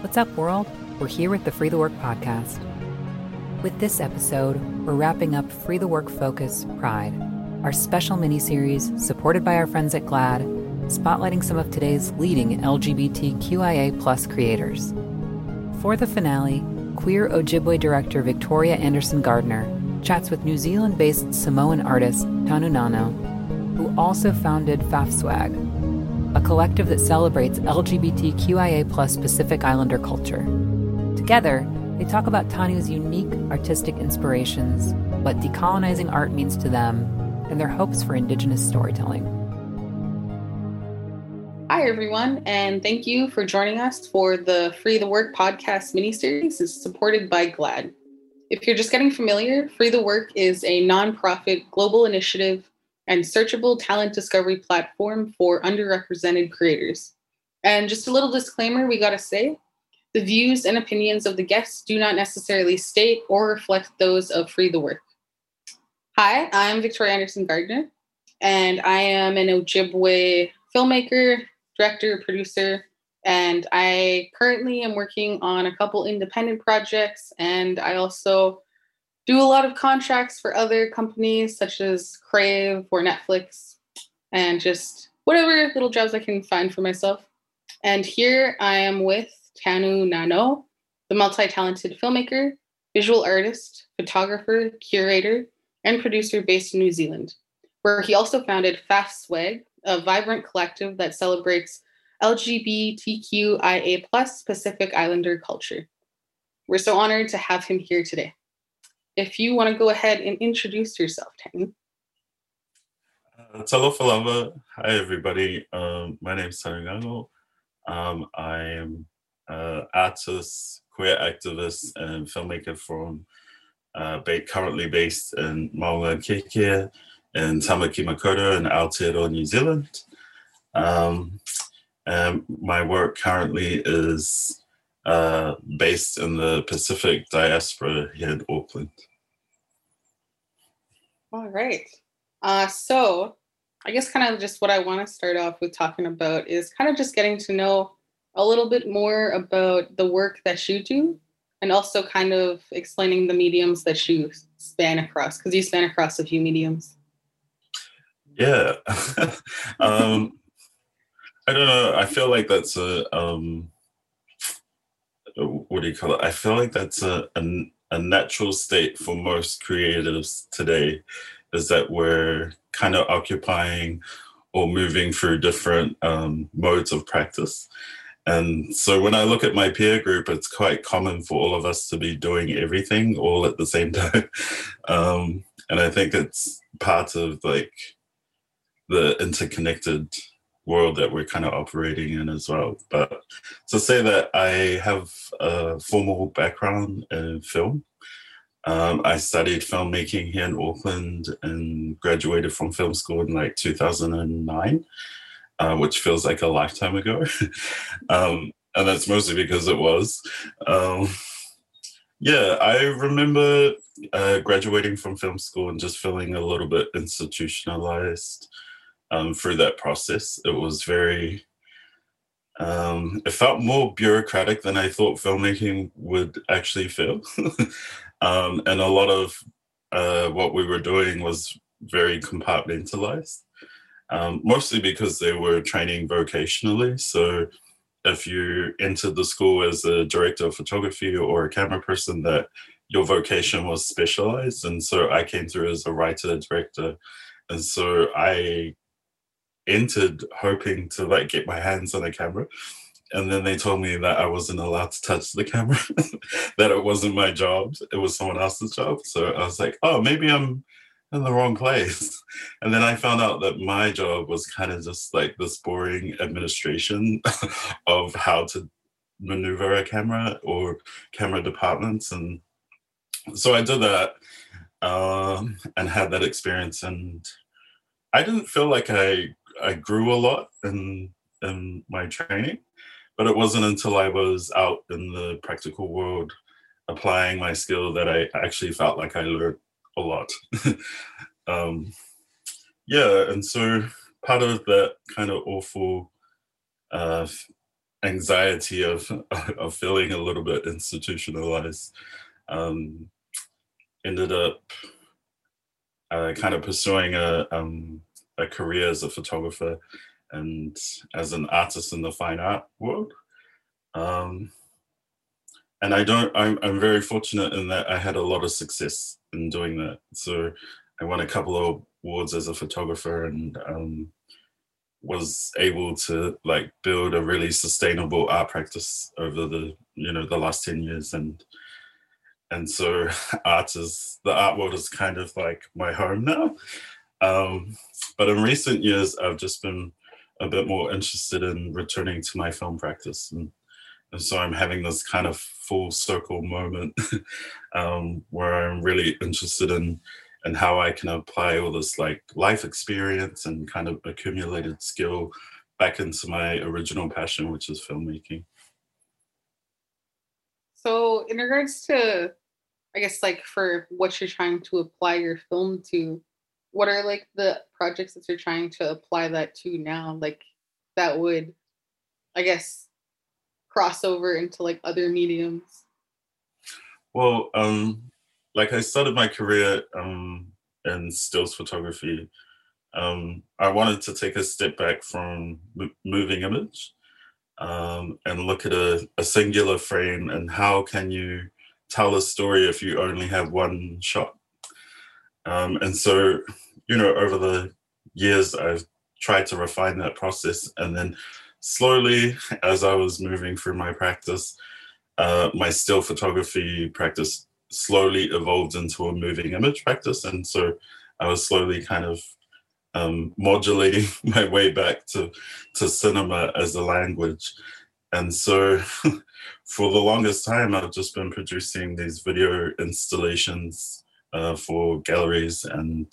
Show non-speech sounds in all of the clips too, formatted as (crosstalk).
What's up, world? We're here with the Free the Work podcast. With this episode, we're wrapping up Free the Work Focus Pride, our special mini-series supported by our friends at GLAAD, spotlighting some of today's leading LGBTQIA creators. For the finale, queer Ojibwe director Victoria Anderson Gardner chats with New Zealand based Samoan artist Tanu Gago, who also founded FAFSWAG, a collective that celebrates LGBTQIA Pacific Islander culture. Together, they talk about Tanu's unique artistic inspirations, what decolonizing art means to them, and their hopes for Indigenous storytelling. Hi, everyone, and thank you for joining us for the Free the Work podcast miniseries. It's supported by GLAAD. If you're just getting familiar, Free the Work is a nonprofit global initiative and searchable talent discovery platform for underrepresented creators. And just a little disclaimer we gotta say the views and opinions of the guests do not necessarily state or reflect those of Free the Work. Hi, I'm Victoria Anderson Gardner, and I am an Ojibwe filmmaker, director, producer, and I currently am working on a couple independent projects, and I also do a lot of contracts for other companies such as Crave or Netflix, and just whatever little jobs I can find for myself. And here I am with Tanu Gago, the multi talented filmmaker, visual artist, photographer, curator, and producer based in New Zealand, where he also founded FAFSWAG, a vibrant collective that celebrates LGBTQIA Pacific Islander culture. We're so honored to have him here today if you want to go ahead and introduce yourself, Tanu. Uh, Talofa Hi, everybody. Um, my name is Gago. Um, I am an artist, queer activist, and filmmaker from uh, currently based in Maungakiekie in Tamaki Makaurau in Aotearoa, New Zealand. Um, and my work currently is uh, based in the Pacific diaspora here in Auckland. All right. Uh, so I guess kind of just what I want to start off with talking about is kind of just getting to know a little bit more about the work that you do and also kind of explaining the mediums that you span across because you span across a few mediums. Yeah. (laughs) um, I don't know. I feel like that's a, um, what do you call it? I feel like that's a, a a natural state for most creatives today is that we're kind of occupying or moving through different um, modes of practice. And so when I look at my peer group, it's quite common for all of us to be doing everything all at the same (laughs) time. Um, and I think it's part of like the interconnected world that we're kind of operating in as well. But to say that I have a formal background in film, um, I studied filmmaking here in Auckland and graduated from film school in like 2009, uh, which feels like a lifetime ago. (laughs) um, and that's mostly because it was. Um, yeah, I remember uh, graduating from film school and just feeling a little bit institutionalized um, through that process. It was very, um, it felt more bureaucratic than I thought filmmaking would actually feel. (laughs) um, and a lot of uh, what we were doing was very compartmentalized, um, mostly because they were training vocationally. So if you entered the school as a director of photography or a camera person, that your vocation was specialized. And so I came through as a writer, director. And so I entered hoping to like get my hands on a camera and then they told me that I wasn't allowed to touch the camera, (laughs) that it wasn't my job, it was someone else's job. So I was like, oh, maybe I'm in the wrong place. (laughs) And then I found out that my job was kind of just like this boring administration (laughs) of how to maneuver a camera or camera departments. And so I did that um, and had that experience. And I didn't feel like I I grew a lot in in my training, but it wasn't until I was out in the practical world applying my skill that I actually felt like I learned a lot. (laughs) um, yeah, and so part of that kind of awful uh, anxiety of (laughs) of feeling a little bit institutionalized. Um, ended up uh, kind of pursuing a um, a career as a photographer and as an artist in the fine art world. Um, and I don't. I'm I'm very fortunate in that I had a lot of success in doing that. So I won a couple of awards as a photographer and um, was able to like build a really sustainable art practice over the you know the last 10 years and and so (laughs) art is the art world is kind of like my home now um, but in recent years i've just been a bit more interested in returning to my film practice and, and so i'm having this kind of full circle moment (laughs) um, where i'm really interested in and how I can apply all this like life experience and kind of accumulated skill back into my original passion, which is filmmaking. So, in regards to, I guess, like for what you're trying to apply your film to, what are like the projects that you're trying to apply that to now? Like that would, I guess, cross over into like other mediums? Well, um, like I started my career um, in stills photography. Um, I wanted to take a step back from moving image um, and look at a, a, singular frame and how can you tell a story if you only have one shot. Um, and so, you know, over the years, I've tried to refine that process. And then slowly, as I was moving through my practice, uh, my still photography practice slowly evolved into a moving image practice. And so I was slowly kind of um, modulating (laughs) my way back to, to cinema as a language. And so (laughs) for the longest time, I've just been producing these video installations uh, for galleries and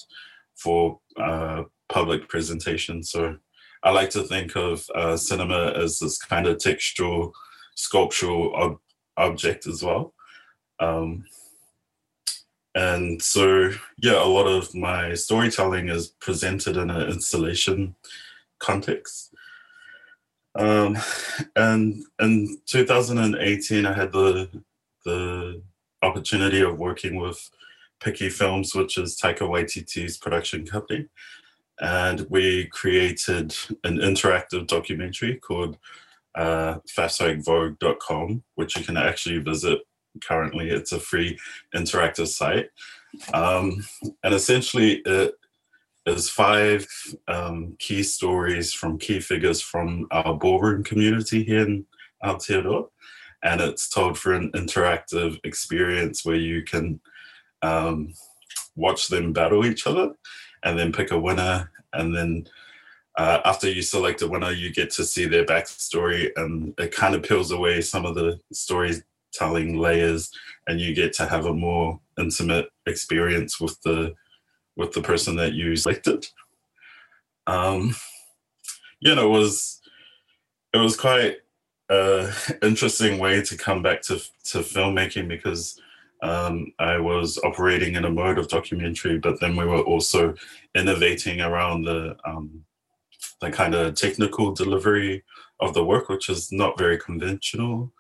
for uh, public presentations. So I like to think of uh, cinema as this kind of textual, sculptural ob- object as well. Um, and so, yeah, a lot of my storytelling is presented in an installation context. Um, and in 2018, I had the the opportunity of working with Piki Films, which is Taika Waititi's production company, and we created an interactive documentary called uh, FAFSWAGVogue.com, which you can actually visit currently. It's a free interactive site. Um, and essentially, it is five um, key stories from key figures from our ballroom community here in Aotearoa. And it's told for an interactive experience where you can um, watch them battle each other and then pick a winner. And then uh, after you select a winner, you get to see their backstory, and it kind of peels away some of the storytelling layers and you get to have a more intimate experience with the with the person that you selected um you know it was it was quite a interesting way to come back to to filmmaking because um, I was operating in a mode of documentary, but then we were also innovating around the um, the kind of technical delivery of the work, which is not very conventional.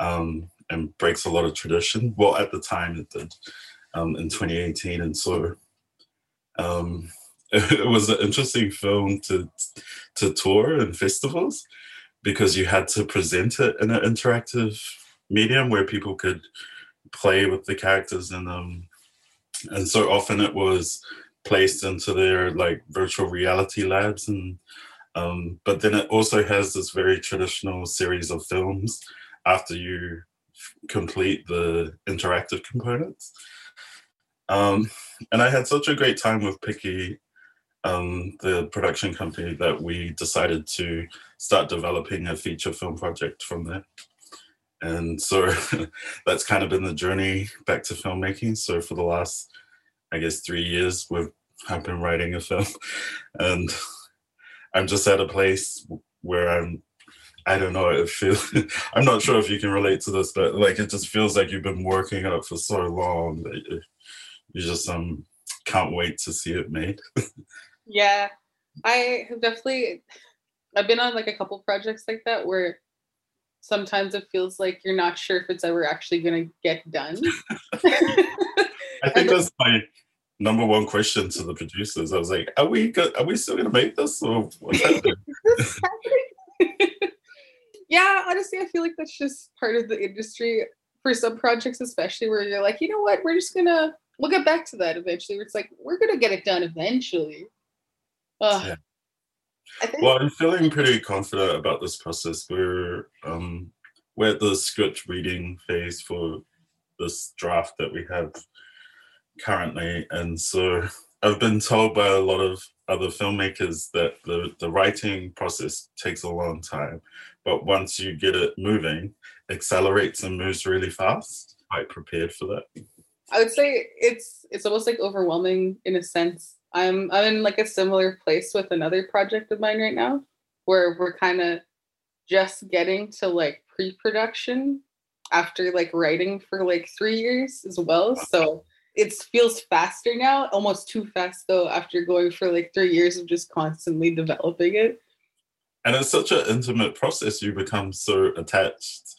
Um, and breaks a lot of tradition. Well, at the time it did um, in 2018, and so um, (laughs) it was an interesting film to to tour in festivals because you had to present it in an interactive medium where people could play with the characters and um and so often it was placed into their like virtual reality labs and um but then it also has this very traditional series of films after you complete the interactive components. Um, and I had such a great time with Piki um, the production company, that we decided to start developing a feature film project from there. And so (laughs) that's kind of been the journey back to filmmaking. So for the last, I guess, three years, we've I've been writing a film, (laughs) and I'm just at a place where I'm I don't know. It feels. (laughs) I'm not sure if you can relate to this, but like it just feels like you've been working up for so long that you, you just um can't wait to see it made. yeah, I have definitely. I've been on like a couple projects like that where sometimes it feels like you're not sure if it's ever actually going to get done. (laughs) I think that's my number one question to the producers. I was like, "Are we go- are we still going to make this, or what's happening?" (laughs) (laughs) yeah, honestly, I feel like that's just part of the industry for some projects, especially where you're like, you know what, we're just gonna we'll get back to that eventually. It's like we're gonna get it done eventually. Ugh. Yeah. Think Well, I'm feeling pretty confident about this process. We're um, we're at the script reading phase for this draft that we have currently, and so I've been told by a lot of other filmmakers that the the writing process takes a long time, but once you get it moving, accelerates and moves really fast. Quite prepared for that. I would say it's it's almost like overwhelming in a sense. I'm I'm in like a similar place with another project of mine right now, where we're kind of just getting to like pre-production after like writing for like three years as well. So it feels faster now, almost too fast though. After going for like three years of just constantly developing it. And it's such an intimate process. You become so attached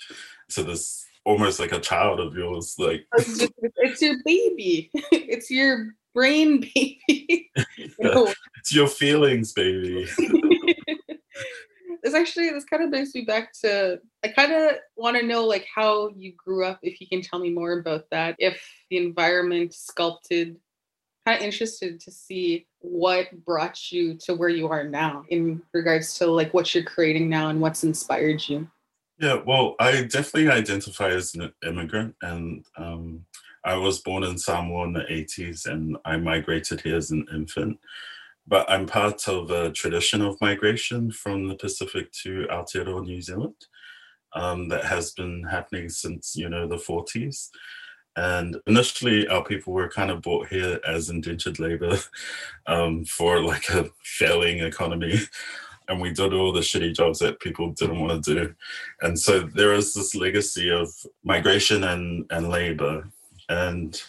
to this, almost like a child of yours. Like, (laughs) It's, your baby. (laughs) It's your brain baby. (laughs) It's your feelings, baby. this actually this kind of brings me back to I kind of want to know like how you grew up if you can tell me more about that if the environment sculpted kind of interested to see what brought you to where you are now in regards to like what you're creating now and what's inspired you Yeah, well, I definitely identify as an immigrant, and um, I was born in Samoa in the 80s, and I migrated here as an infant. But I'm part of a tradition of migration from the Pacific to Aotearoa, New Zealand, um, that has been happening since you know the 40s. And initially, our people were kind of brought here as indentured labor (laughs) um, for like a failing economy. And we did all the shitty jobs that people didn't want to do. And so there is this legacy of migration and, and labor. And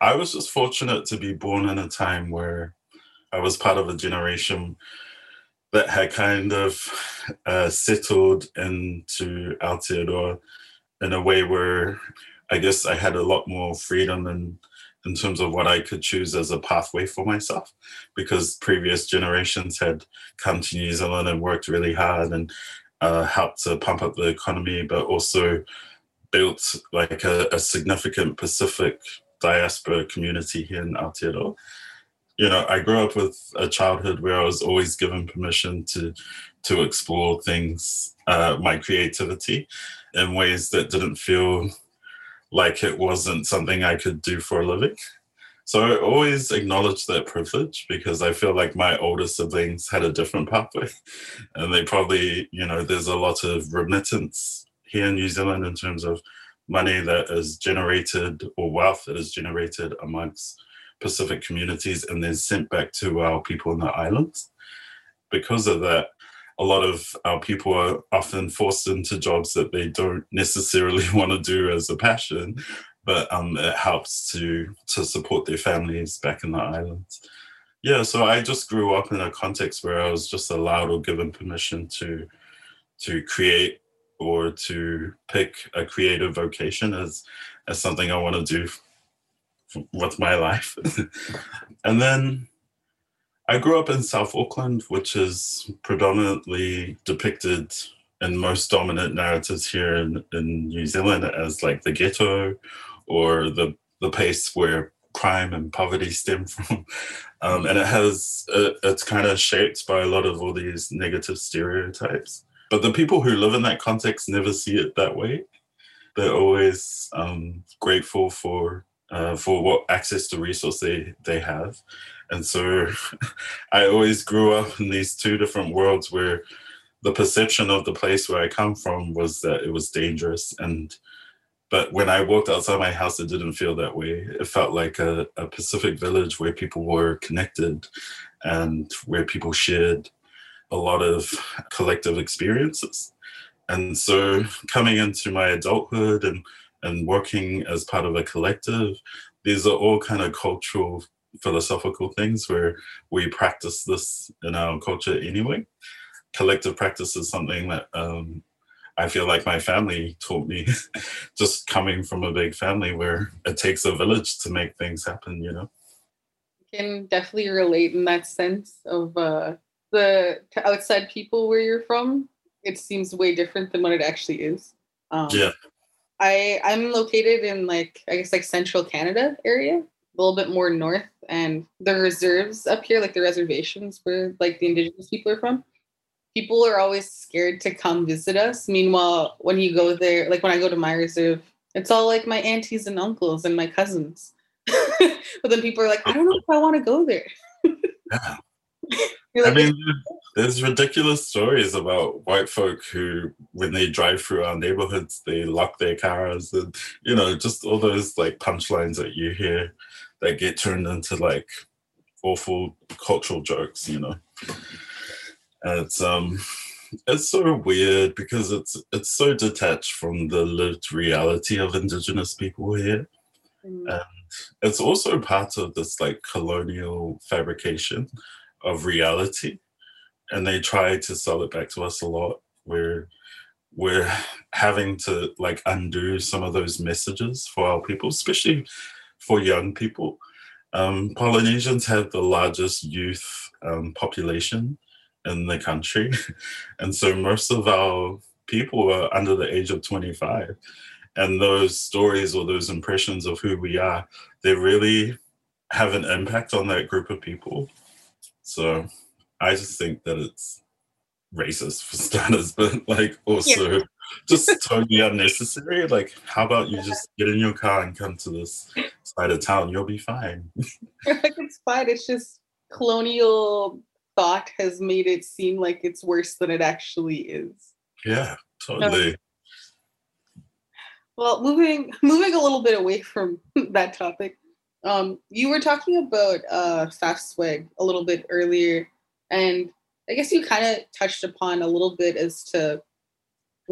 I was just fortunate to be born in a time where I was part of a generation that had kind of uh, settled into Aotearoa in a way where I guess I had a lot more freedom in, in terms of what I could choose as a pathway for myself because previous generations had come to New Zealand and worked really hard and uh, helped to pump up the economy, but also built like a, a significant Pacific diaspora community here in Aotearoa. You know, I grew up with a childhood where I was always given permission to to explore things, uh, my creativity, in ways that didn't feel like it wasn't something I could do for a living. So I always acknowledge that privilege because I feel like my older siblings had a different pathway. (laughs) And they probably, you know, there's a lot of remittance here in New Zealand in terms of money that is generated or wealth that is generated amongst Pacific communities and then sent back to our people in the islands. Because of that, a lot of our people are often forced into jobs that they don't necessarily (laughs) want to do as a passion, but um, it helps to to support their families back in the islands. Yeah, so I just grew up in a context where I was just allowed or given permission to to create or to pick a creative vocation as as something I want to do with my life. (laughs) and then I grew up in South Auckland, which is predominantly depicted in most dominant narratives here in, in New Zealand as like the ghetto or the the place where crime and poverty stem (laughs) from. Um, and it has it's kind of shaped by a lot of all these negative stereotypes. But the people who live in that context never see it that way. They're always um, grateful for uh, for what access to resource they they have, and so (laughs) I always grew up in these two different worlds where the perception of the place where I come from was that it was dangerous and but when I walked outside my house it didn't feel that way. It felt like a, a Pacific village where people were connected and where people shared a lot of collective experiences. And so coming into my adulthood and and working as part of a collective, these are all kind of cultural philosophical things where we practice this in our culture anyway collective practice is something that um, I feel like my family taught me (laughs) just coming from a big family where it takes a village to make things happen, you know? I Can definitely relate in that sense of uh, the outside people where you're from. It seems way different than what it actually is. Um, yeah. I I'm located in like I guess like central Canada area, a little bit more north, and the reserves up here, like the reservations where like the indigenous people are from, people are always scared to come visit us. Meanwhile, when you go there, like when I go to my reserve, it's all like my aunties and uncles and my cousins. (laughs) but then people are like, I don't know if I want to go there. (laughs) yeah. Like, I mean, there's ridiculous stories about white folk who, when they drive through our neighborhoods, they lock their cars, and you know, just all those like punchlines that you hear that get turned into like awful cultural jokes, you know. And it's um it's so weird because it's it's so detached from the lived reality of indigenous people here. Mm. And it's also part of this like colonial fabrication of reality. And they try to sell it back to us a lot where we're having to like undo some of those messages for our people, especially for young people. Um, Polynesians have the largest youth um, population in the country. (laughs) and so most of our people are under the age of 25. And those stories or those impressions of who we are, they really have an impact on that group of people. So I just think that it's racist for (laughs) starters, but like also yeah. Just totally unnecessary. Like, how about you just get in your car and come to this side of town? You'll be fine. (laughs) like it's fine. It's just colonial thought has made it seem like it's worse than it actually is. Yeah, totally. well, moving moving a little bit away from (laughs) that topic, um, you were talking about uh, FAFSWAG a little bit earlier, and I guess you kind of touched upon a little bit as to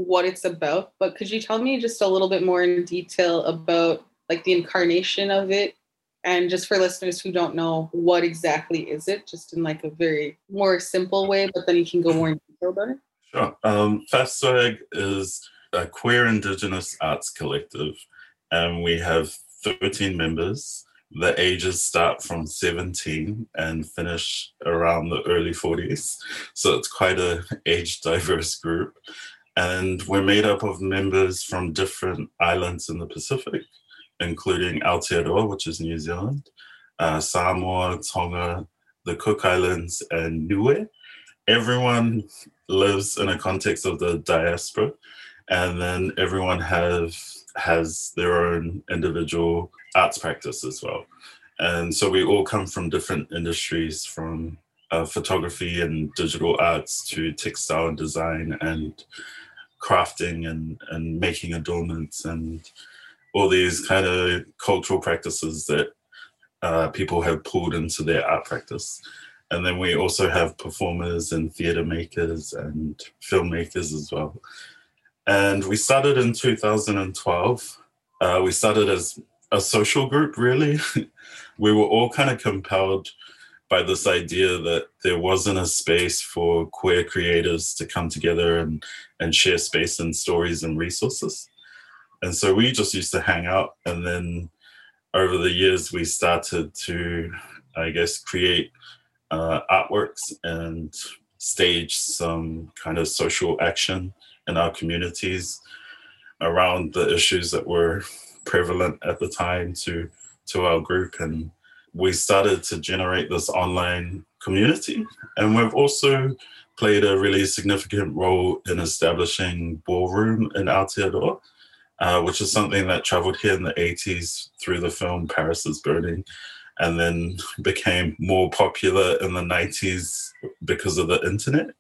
what it's about. But could you tell me just a little bit more in detail about like the incarnation of it and just for listeners who don't know, what exactly is it? Just in like a very more simple way, but then you can go more in detail about it. Sure. Um, Fast is a queer Indigenous arts collective, and we have 13 members. The ages start from 17 and finish around the early 40s. So it's quite a age diverse group. And we're made up of members from different islands in the Pacific including Aotearoa, which is New Zealand, uh, Samoa, Tonga, the Cook Islands, and Niue. Everyone lives in a context of the diaspora, and then everyone have has their own individual arts practice as well. And so we all come from different industries, from uh, photography and digital arts to textile and design and crafting and, and making adornments and all these kind of cultural practices that uh, people have pulled into their art practice. And then we also have performers and theatre makers and filmmakers as well. And we started in 2012. Uh, we started as a social group, really. (laughs) we were all kind of compelled by this idea that there wasn't a space for queer creators to come together and, and share space and stories and resources. And so we just used to hang out. And then over the years, we started to, I guess, create uh, artworks and stage some kind of social action in our communities around the issues that were prevalent at the time to to our group and we started to generate this online community and we've also played a really significant role in establishing ballroom in Aotearoa uh, which is something that traveled here in the 80s through the film Paris is Burning and then became more popular in the 90s because of the internet.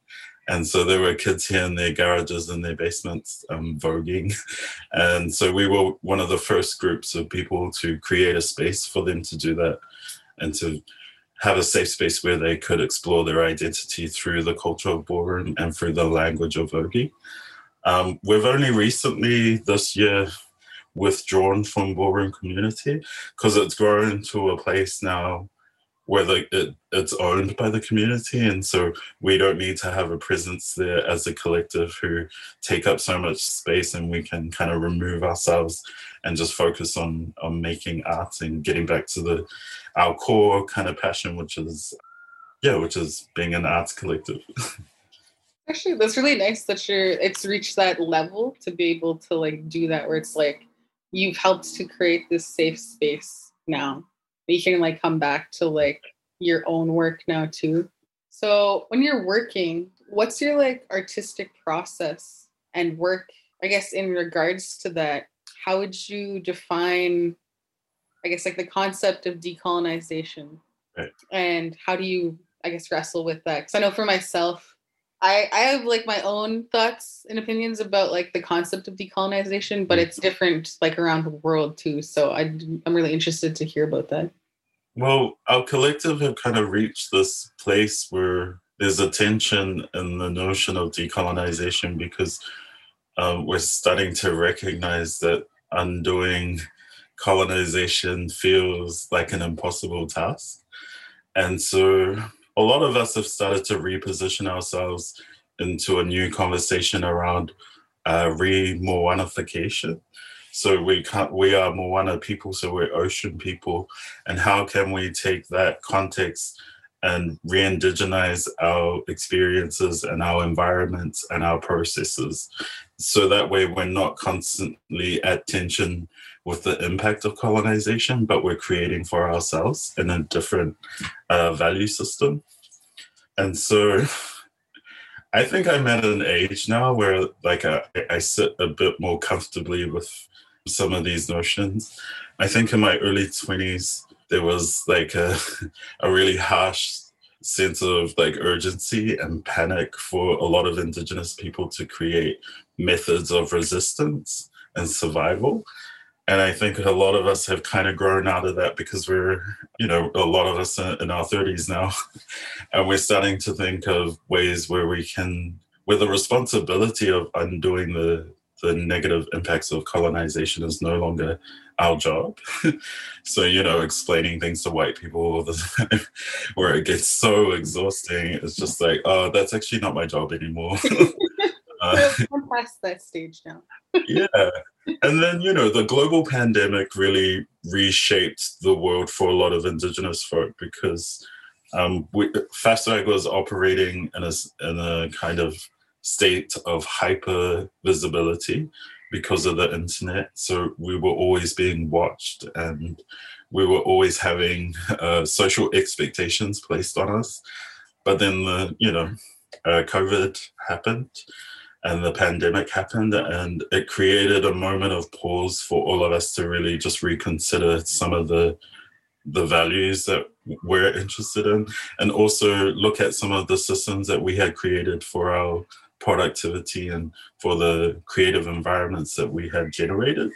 And so there were kids here in their garages and their basements um, voguing. (laughs) And so we were one of the first groups of people to create a space for them to do that and to have a safe space where they could explore their identity through the culture of ballroom and through the language of voguing. Um, we've only recently this year withdrawn from ballroom community because it's grown to a place now where the, it, it's owned by the community and so we don't need to have a presence there as a collective who take up so much space and we can kind of remove ourselves and just focus on on making art and getting back to the our core kind of passion which is yeah which is being an arts collective. (laughs) Actually that's really nice that you're it's reached that level to be able to like do that where it's like you've helped to create this safe space now you can like come back to like your own work now too. So when you're working, what's your like artistic process and work? I guess in regards to that, how would you define, I guess, like the concept of decolonization? Right. And how do you, I guess, wrestle with that? Because I know for myself, I, I have like my own thoughts and opinions about like the concept of decolonization, but mm. it's different like around the world too. So I, I'm really interested to hear about that. Well, our collective have kind of reached this place where there's a tension in the notion of decolonization because um, we're starting to recognize that undoing colonization feels like an impossible task. And so a lot of us have started to reposition ourselves into a new conversation around uh, re-Moanaification. So we can't, we are Moana people, so we're ocean people. And how can we take that context and re-indigenize our experiences and our environments and our processes so that way we're not constantly at tension with the impact of colonization but we're creating for ourselves in a different uh, value system and so (laughs) i think i'm at an age now where like I, I sit a bit more comfortably with some of these notions. I think in my early 20s, there was like a, (laughs) a really harsh sense of like urgency and panic for a lot of indigenous people to create methods of resistance and survival and i think a lot of us have kind of grown out of that because we're you know a lot of us in our 30s now (laughs) and we're starting to think of ways where we can with the responsibility of undoing the the negative impacts of colonization is no longer our job. (laughs) so, you know, explaining things to white people all the (laughs) time where it gets so exhausting, it's just like, oh, that's actually not my job anymore. (laughs) uh, I'm past that stage now. yeah. And then, you know, the global pandemic really reshaped the world for a lot of indigenous folk because um, we, FAFSWAG was operating in a, in a kind of state of hyper visibility because of the internet. So we were always being watched and we were always having uh, social expectations placed on us. But then the, you know, uh, COVID happened and the pandemic happened and it created a moment of pause for all of us to really just reconsider some of the the values that we're interested in and also look at some of the systems that we had created for our productivity and for the creative environments that we had generated.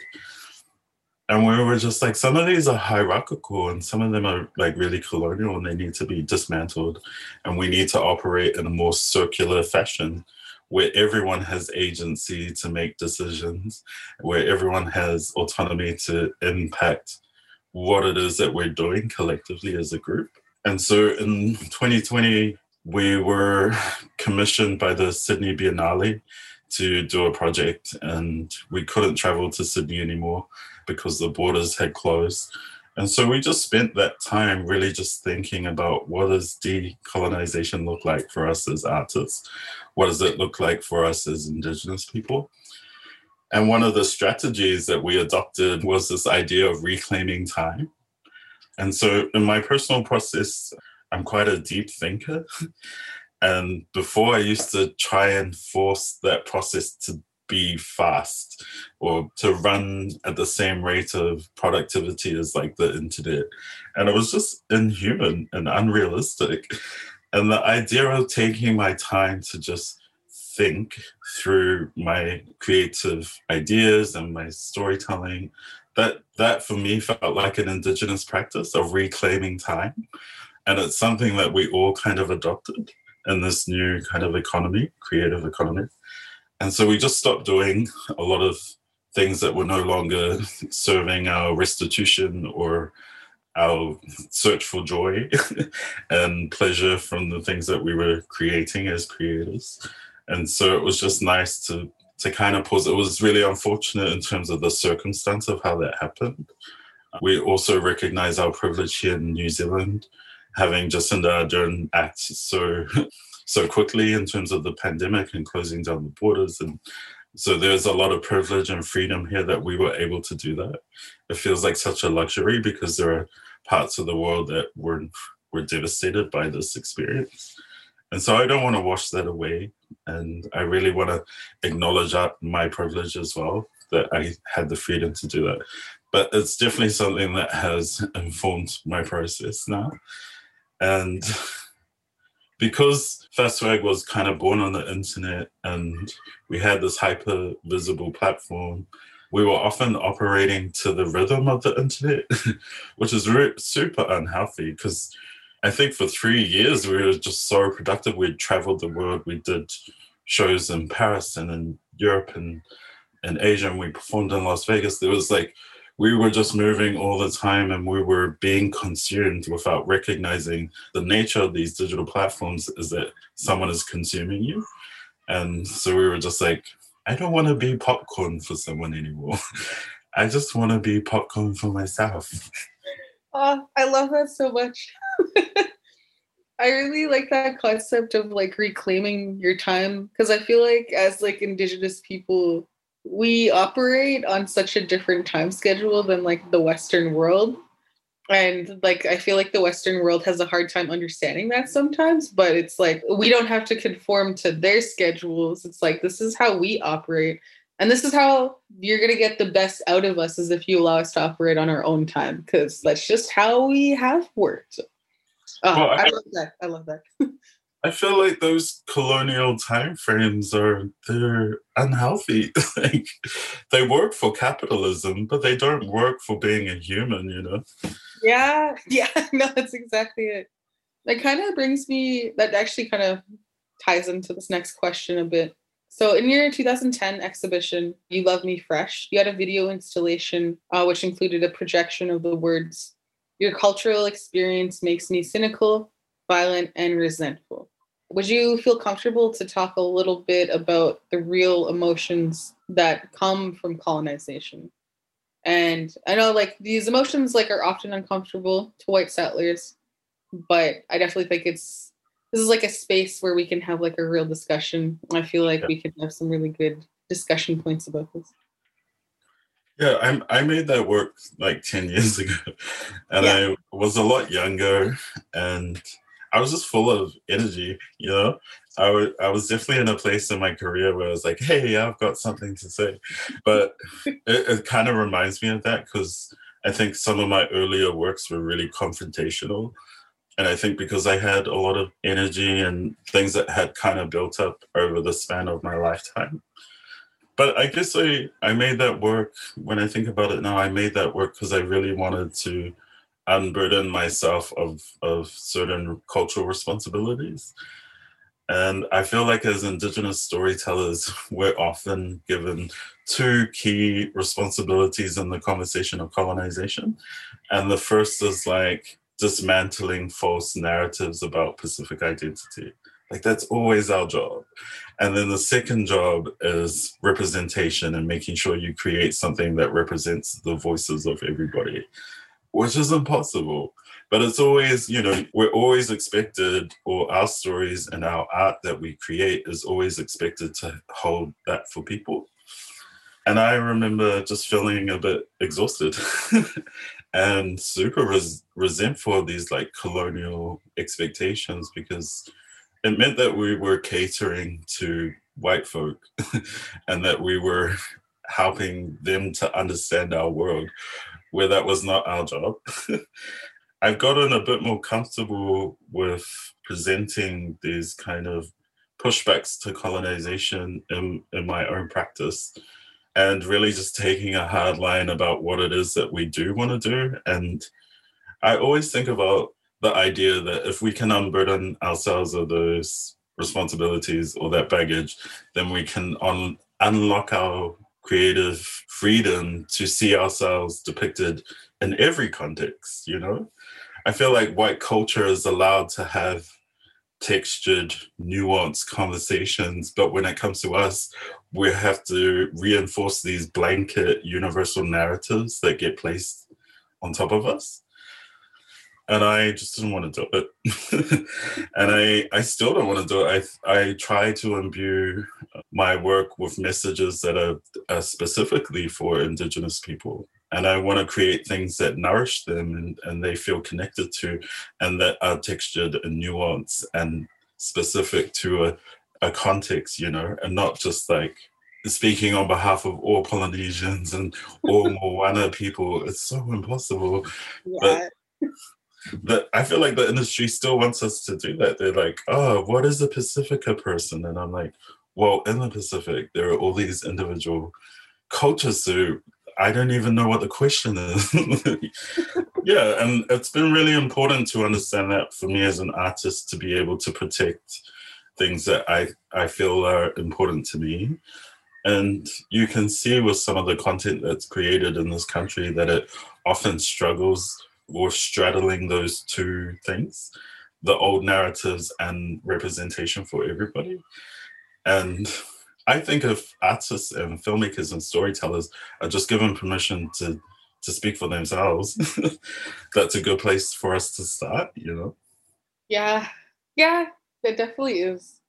And we were just like, some of these are hierarchical and some of them are like really colonial and they need to be dismantled. And we need to operate in a more circular fashion where everyone has agency to make decisions, where everyone has autonomy to impact what it is that we're doing collectively as a group. And so in 2020, we were commissioned by the Sydney Biennale to do a project, and we couldn't travel to Sydney anymore because the borders had closed. And so we just spent that time really just thinking about what does decolonization look like for us as artists? What does it look like for us as Indigenous people? And one of the strategies that we adopted was this idea of reclaiming time. And so in my personal process, I'm quite a deep thinker. (laughs) and before I used to try and force that process to be fast or to run at the same rate of productivity as like the internet. And it was just inhuman and unrealistic. And the idea of taking my time to just think through my creative ideas and my storytelling that that for me felt like an indigenous practice of reclaiming time and it's something that we all kind of adopted in this new kind of economy, creative economy. And so we just stopped doing a lot of things that were no longer serving our restitution or our search for joy (laughs) and pleasure from the things that we were creating as creators. And so it was just nice to to kind of pause. It was really unfortunate in terms of the circumstance of how that happened. We also recognize our privilege here in New Zealand, having Jacinda Ardern act so so quickly in terms of the pandemic and closing down the borders and so there's a lot of privilege and freedom here that we were able to do that. It feels like such a luxury because there are parts of the world that were were devastated by this experience. And so I don't want to wash that away. And I really want to acknowledge my privilege as well that I had the freedom to do that. But it's definitely something that has (laughs) informed my process now. And (laughs) because FAFSWAG was kind of born on the internet and we had this hyper visible platform, we were often operating to the rhythm of the internet, (laughs) which is re- super unhealthy because I think for three years we were just so productive. We'd traveled the world, we did shows in Paris and in Europe and in Asia, and we performed in Las Vegas. There was like we were just moving all the time and we were being consumed without recognizing the nature of these digital platforms is that someone is consuming you. And so we were just like, I don't want to be popcorn for someone anymore. (laughs) I just want to be popcorn for myself. Oh, I love that so much. (laughs) I really like that concept of like reclaiming your time because I feel like as like indigenous people, we operate on such a different time schedule than like the western world. And like i feel like the western world has a hard time understanding that sometimes but it's like we don't have to conform to their schedules. It's like this is how we operate. And this is how you're going to get the best out of us is if you allow us to operate on our own time because that's just how we have worked. Oh, well, I, I love that. I love that (laughs) I feel like those colonial time frames are they're unhealthy. (laughs) like they work for capitalism, but they don't work for being a human, you know. Yeah, (laughs) yeah, (laughs) no, that's exactly it. That kind of brings me that actually kind of ties into this next question a bit. So, in your 2010 exhibition, You Love Me Fresh, you had a video installation uh, which included a projection of the words, Your cultural experience makes me cynical, violent, and resentful would you feel comfortable to talk a little bit about the real emotions that come from colonization and i know like these emotions like are often uncomfortable to white settlers but i definitely think it's this is like a space where we can have like a real discussion i feel like yeah. we can have some really good discussion points about this yeah i i made that work like 10 years (laughs) ago and yeah. i was a lot younger and I was just full of energy, you know. I, w- I was definitely in a place in my career where I was like, hey, I've got something to say. But (laughs) it, it kind of reminds me of that because I think some of my earlier works were really confrontational. And I think because I had a lot of energy and things that had kind of built up over the span of my lifetime. But I guess I, I made that work, when I think about it now, I made that work because I really wanted to unburden myself of of certain cultural responsibilities. And i feel like as indigenous storytellers (laughs) we're often given two key responsibilities in the conversation of colonization. And the first is like dismantling false narratives about pacific identity. Like that's always our job. And then the second job is representation and making sure you create something that represents the voices of everybody which is impossible. But it's always, you know, we're always expected, or our stories and our art that we create is always expected to hold that for people. And I remember just feeling a bit exhausted (laughs) and super res- resentful of these like colonial expectations because it meant that we were catering to white folk (laughs) and that we were (laughs) helping them to understand our world where that was not our job. (laughs) I've gotten a bit more comfortable with presenting these kind of pushbacks to colonization in, in my own practice and really just taking a hard line about what it is that we do want to do. And I always think about the idea that if we can unburden ourselves of those responsibilities or that baggage, then we can un- unlock our creative freedom to see ourselves depicted in every context, you know? I feel like white culture is allowed to have textured, nuanced conversations, but when it comes to us, we have to reinforce these blanket universal narratives that get placed on top of us. And I just didn't want to do it. (laughs) and I, I still don't want to do it. I, I try to imbue my work with messages that are, are specifically for Indigenous people and I want to create things that nourish them and, and they feel connected to, and that are textured and nuanced and specific to a, a context, you know, and not just like speaking on behalf of all Polynesians and all (laughs) Moana people. It's so impossible. Yeah. But, but I feel like the industry still wants us to do that. They're like, oh, what is a Pacifica person? And I'm like, well, in the Pacific, there are all these individual cultures who I don't even know what the question is. (laughs) yeah, and it's been really important to understand that for me as an artist to be able to protect things that I, I feel are important to me. And you can see with some of the content that's created in this country that it often struggles with straddling those two things the old narratives and representation for everybody. And I think if artists and filmmakers and storytellers are just given permission to to speak for themselves, (laughs) that's a good place for us to start, you know? Yeah. Yeah, it definitely is.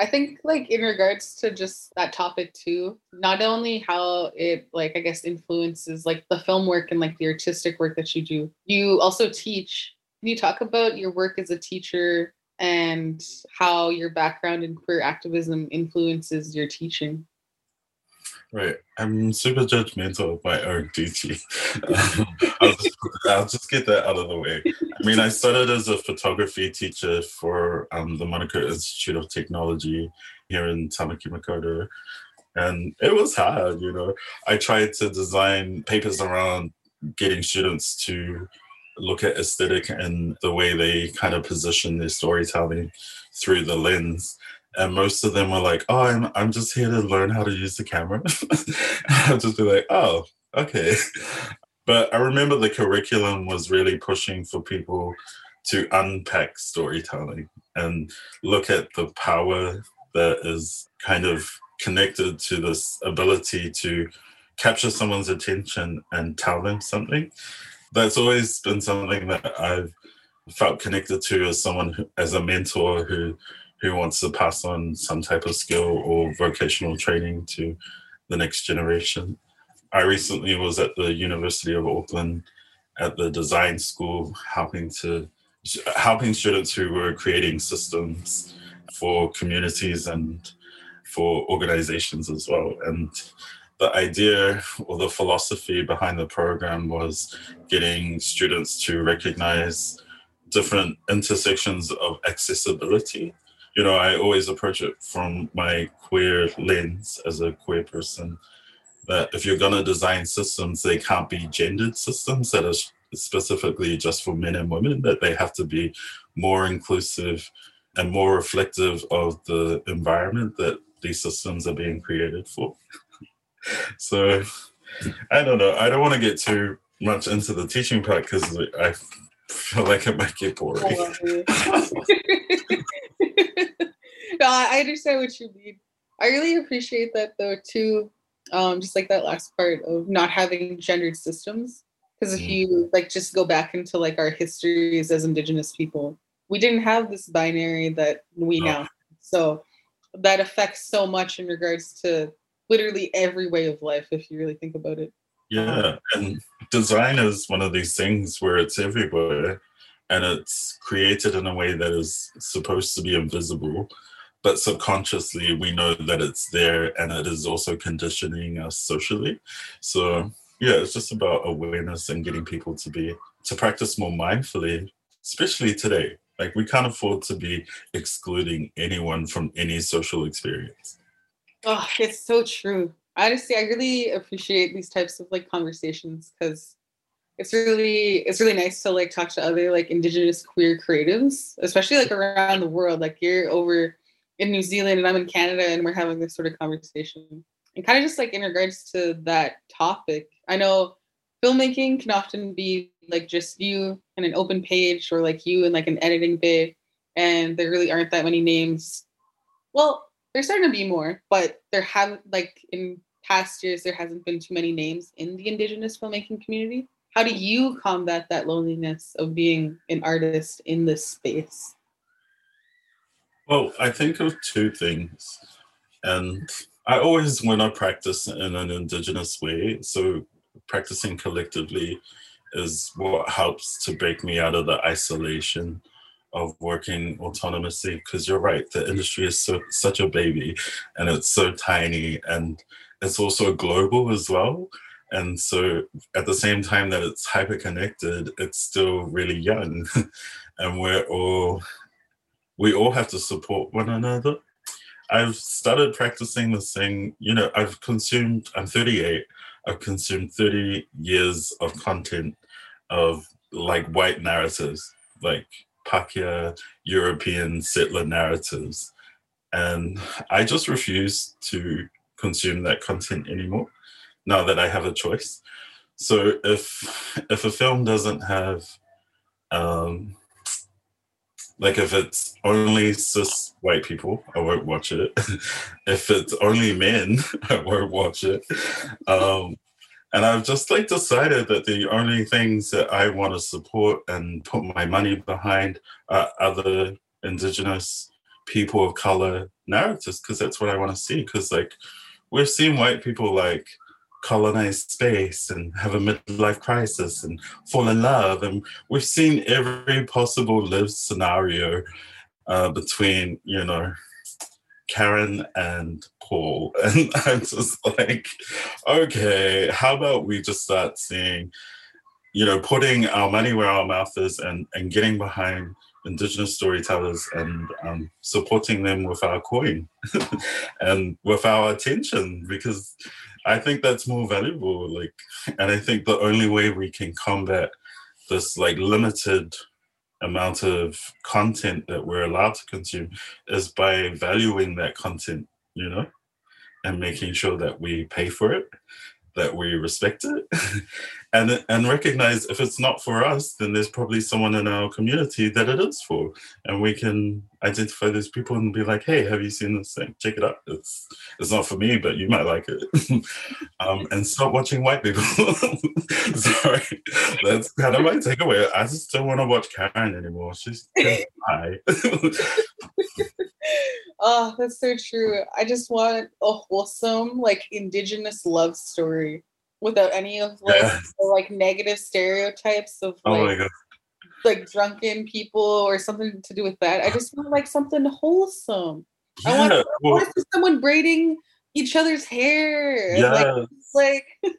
I think like in regards to just that topic too, not only how it like I guess influences like the film work and like the artistic work that you do, you also teach. Can you talk about your work as a teacher and how your background in queer activism influences your teaching. Right. I'm super judgmental of my own teaching. (laughs) I'll, just, I'll, just, get that out of the way. I mean, I started as a photography teacher for um, the Manukau Institute of Technology here in Tamaki Makaurau. And it was hard, you know. I tried to design papers around getting students to look at aesthetic and the way they kind of position their storytelling through the lens. And most of them were like, "Oh, I'm I'm just here to learn how to use the camera." (laughs) I'll just be like, "Oh, okay." (laughs) But I remember the curriculum was really pushing for people to unpack storytelling and look at the power that is kind of connected to this ability to capture someone's attention and tell them something that's always been something that I've felt connected to as someone who, as a mentor who who wants to pass on some type of skill or vocational training to the next generation. I recently was at the University of Auckland at the design school helping to helping students who were creating systems for communities and for organizations as well and the idea or the philosophy behind the program was getting students to recognize different intersections of accessibility. You know, I always approach it from my queer lens as a queer person that if you're going to design systems, they can't be gendered systems that are specifically just for men and women, that they have to be more inclusive and more reflective of the environment that these systems are being created for. (laughs) so I don't know. I don't want to get too much into the teaching part because I feel like it might get boring. (laughs) (laughs) no, I understand what you mean. I really appreciate that though too. Um, just like that last part of not having gendered systems. Because if mm. you like just go back into like our histories as indigenous people, we didn't have this binary that we now. So that affects so much in regards to literally every way of life if you really think about it. Yeah, and design is one of these things where it's everywhere and it's created in a way that is supposed to be invisible, but subconsciously we know that it's there and it is also conditioning us socially. So yeah, it's just about awareness and getting people to be to practice more mindfully, especially today. Like we can't afford to be excluding anyone from any social experience. Oh, it's so true. Honestly, I really appreciate these types of like conversations because it's really it's really nice to like talk to other like indigenous queer creatives, especially like around the world. Like you're over in New Zealand and I'm in Canada and we're having this sort of conversation. And kind of just like in regards to that topic, I know filmmaking can often be like just you and an open page or like you and like an editing bay and there really aren't that many names well there's starting to be more but there have like in past years there hasn't been too many names in the indigenous filmmaking community how do you combat that loneliness of being an artist in this space? Well i think of two things. And i always want to practice in an indigenous way so practicing collectively is what helps to break me out of the isolation of working autonomously. Because you're right the industry is so such a baby and it's so tiny and it's also global as well and so at the same time that it's hyper connected it's still really young. (laughs) And we're all we all have to support one another. I've started practicing this thing you know i've consumed i'm 38 i've consumed 30 years of content of like white narratives like Pakeha European settler narratives. And I just refuse to consume that content anymore now that I have a choice. So if if a film doesn't have um like if it's only cis white people, I won't watch it. (laughs) if it's only men, (laughs) I won't watch it. Um and I've just like decided that the only things that I want to support and put my money behind are other indigenous people of color narratives because that's what I want to see. Because like we've seen white people like colonize space and have a midlife crisis and fall in love, and we've seen every possible lived scenario uh, between you know Karen and Paul. (laughs) And I'm just like, okay, how about we just start seeing, you know, putting our money where our mouth is and, and getting behind indigenous storytellers and um, supporting them with our coin (laughs) and with our attention because I think that's more valuable. Like, and I think the only way we can combat this like limited amount of content that we're allowed to consume is by valuing that content, you know, and making sure that we pay for it, that we respect it, (laughs) and and recognize if it's not for us, then there's probably someone in our community that it is for, and we can identify those people and be like, hey, have you seen this thing? Check it out. It's it's not for me, but you might like it. (laughs) um, and stop watching white people. (laughs) Sorry, that's kind of my takeaway. I just don't want to watch Karen anymore. She's (laughs) high. oh, that's so true. I just want a wholesome, like indigenous love story without any of like yeah. the, like negative stereotypes of like, oh my God. like drunken people or something to do with that. I just want like something wholesome. Yeah, I want, I want to see someone braiding each other's hair. Yeah. Like, like (laughs)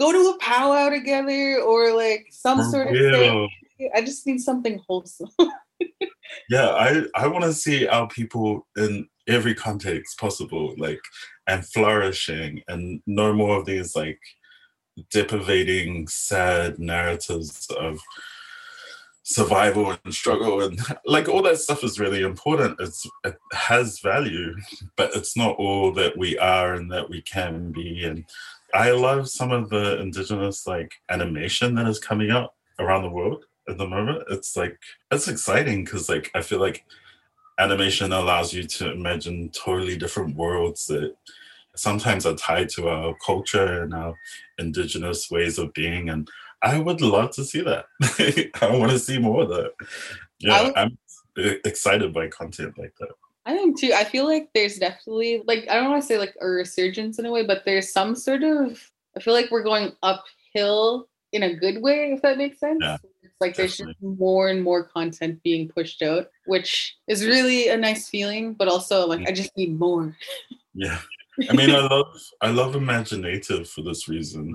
go to a powwow together or like some For sort real. of thing. I just need something wholesome. (laughs) yeah, I I want to see our people in every context possible, like and flourishing, and no more of these like deprivating, sad narratives of survival and struggle and (laughs) like all that stuff is really important it's it has value but it's not all that we are and that we can be and i love some of the indigenous like animation that is coming up around the world at the moment. It's like it's exciting because like I feel like animation allows you to imagine totally different worlds that sometimes are tied to our culture and our indigenous ways of being. And I would love to see that. (laughs) I want to see more of that. Yeah, would, I'm excited by content like that. I am too. I feel like there's definitely like I don't want to say like a resurgence in a way, but there's some sort of I feel like we're going uphill in a good way, if that makes sense. Yeah. Like there's just more and more content being pushed out, which is really a nice feeling, but also like mm. I just need more. Yeah. (laughs) I mean, I love I love imagineNATIVE for this reason.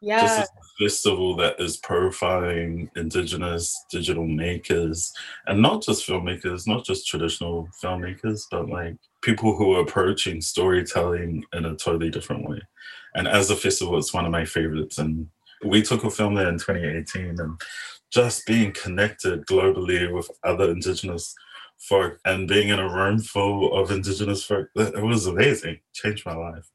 Yeah. This is a festival that is profiling indigenous digital makers and not just filmmakers, not just traditional filmmakers, but like people who are approaching storytelling in a totally different way. And as a festival, it's one of my favorites. And we took a film there in 2018 and just being connected globally with other indigenous folk and being in a room full of indigenous folk it was amazing changed my life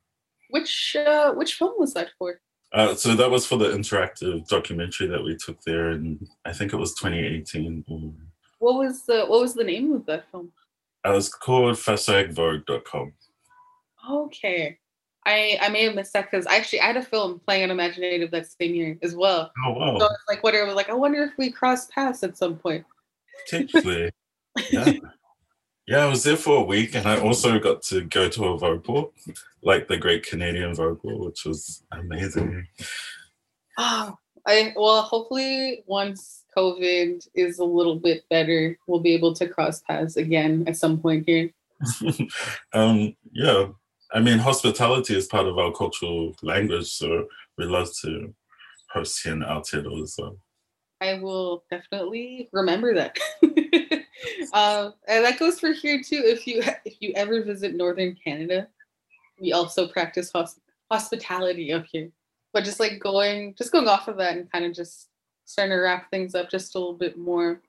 which uh which film was that for Uh, so that was for the interactive documentary that we took there, and I think it was 2018. What was the What was the name of that film? It was called FAFSWAGVogue.com. Okay, I I may have missed that because actually I had a film playing on imagineNATIVE that same year as well. Oh wow! So it's like whatever. Like I wonder if we cross paths at some point. Potentially. (laughs) yeah. Yeah, I was there for a week, and I also got to go to a vocal, like the Great Canadian Vocal, which was amazing. Oh, I well, hopefully once COVID is a little bit better, we'll be able to cross paths again at some point here. (laughs) um, yeah, I mean, hospitality is part of our cultural language, so we love to host here in Aotearoa as well. I will definitely remember that. (laughs) uh, and that goes for here too. If you if you ever visit Northern Canada, we also practice hosp- hospitality up here. But just like going, just going off of that and kind of just starting to wrap things up just a little bit more.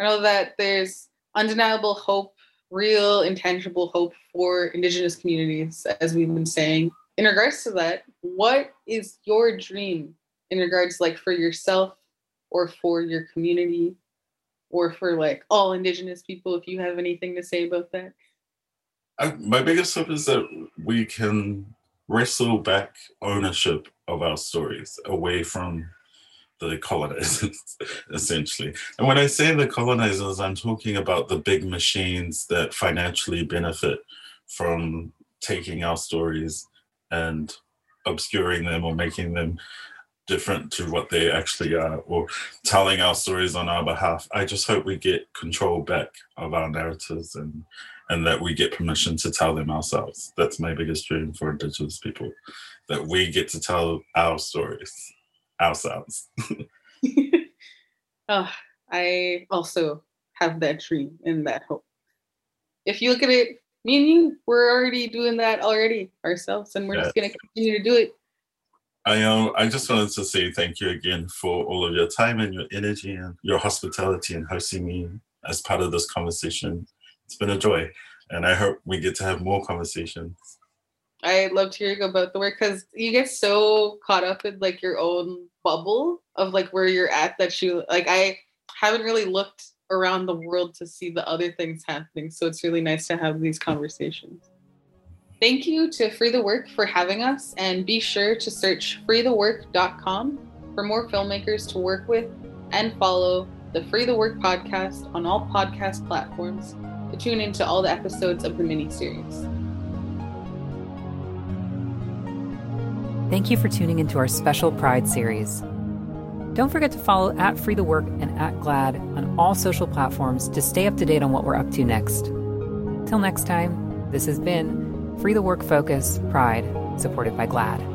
I know that there's undeniable hope, real intangible hope for Indigenous communities, as we've been saying. In regards to that, what is your dream in regards like for yourself or for your community or for like all indigenous people if you have anything to say about that I, my biggest hope is that we can wrestle back ownership of our stories away from the colonizers (laughs) essentially. And when i say the colonizers i'm talking about the big machines that financially benefit from taking our stories and obscuring them or making them different to what they actually are or telling our stories on our behalf. I just hope we get control back of our narratives and and that we get permission to tell them ourselves. That's my biggest dream for indigenous people that we get to tell our stories ourselves oh, (laughs) i also have that dream and that hope if you look at it me and you we're already doing that already ourselves and we're just going to continue to do it I um I just wanted to say thank you again for all of your time and your energy and your hospitality and hosting me as part of this conversation. It's been a joy, and I hope we get to have more conversations. I loved hearing about the work because you get so caught up in like your own bubble of like where you're at that you like. I haven't really looked around the world to see the other things happening, so it's really nice to have these conversations. Thank you to Free the Work for having us, and be sure to search freethework.com for more filmmakers to work with and follow the Free the Work podcast on all podcast platforms to tune into all the episodes of the mini Thank you for tuning into our special Pride series. Don't forget to follow at Free the Work and at GLAAD on all social platforms to stay up to date on what we're up to next. Till next time, this has been Free the Work Focus Pride, supported by GLAAD.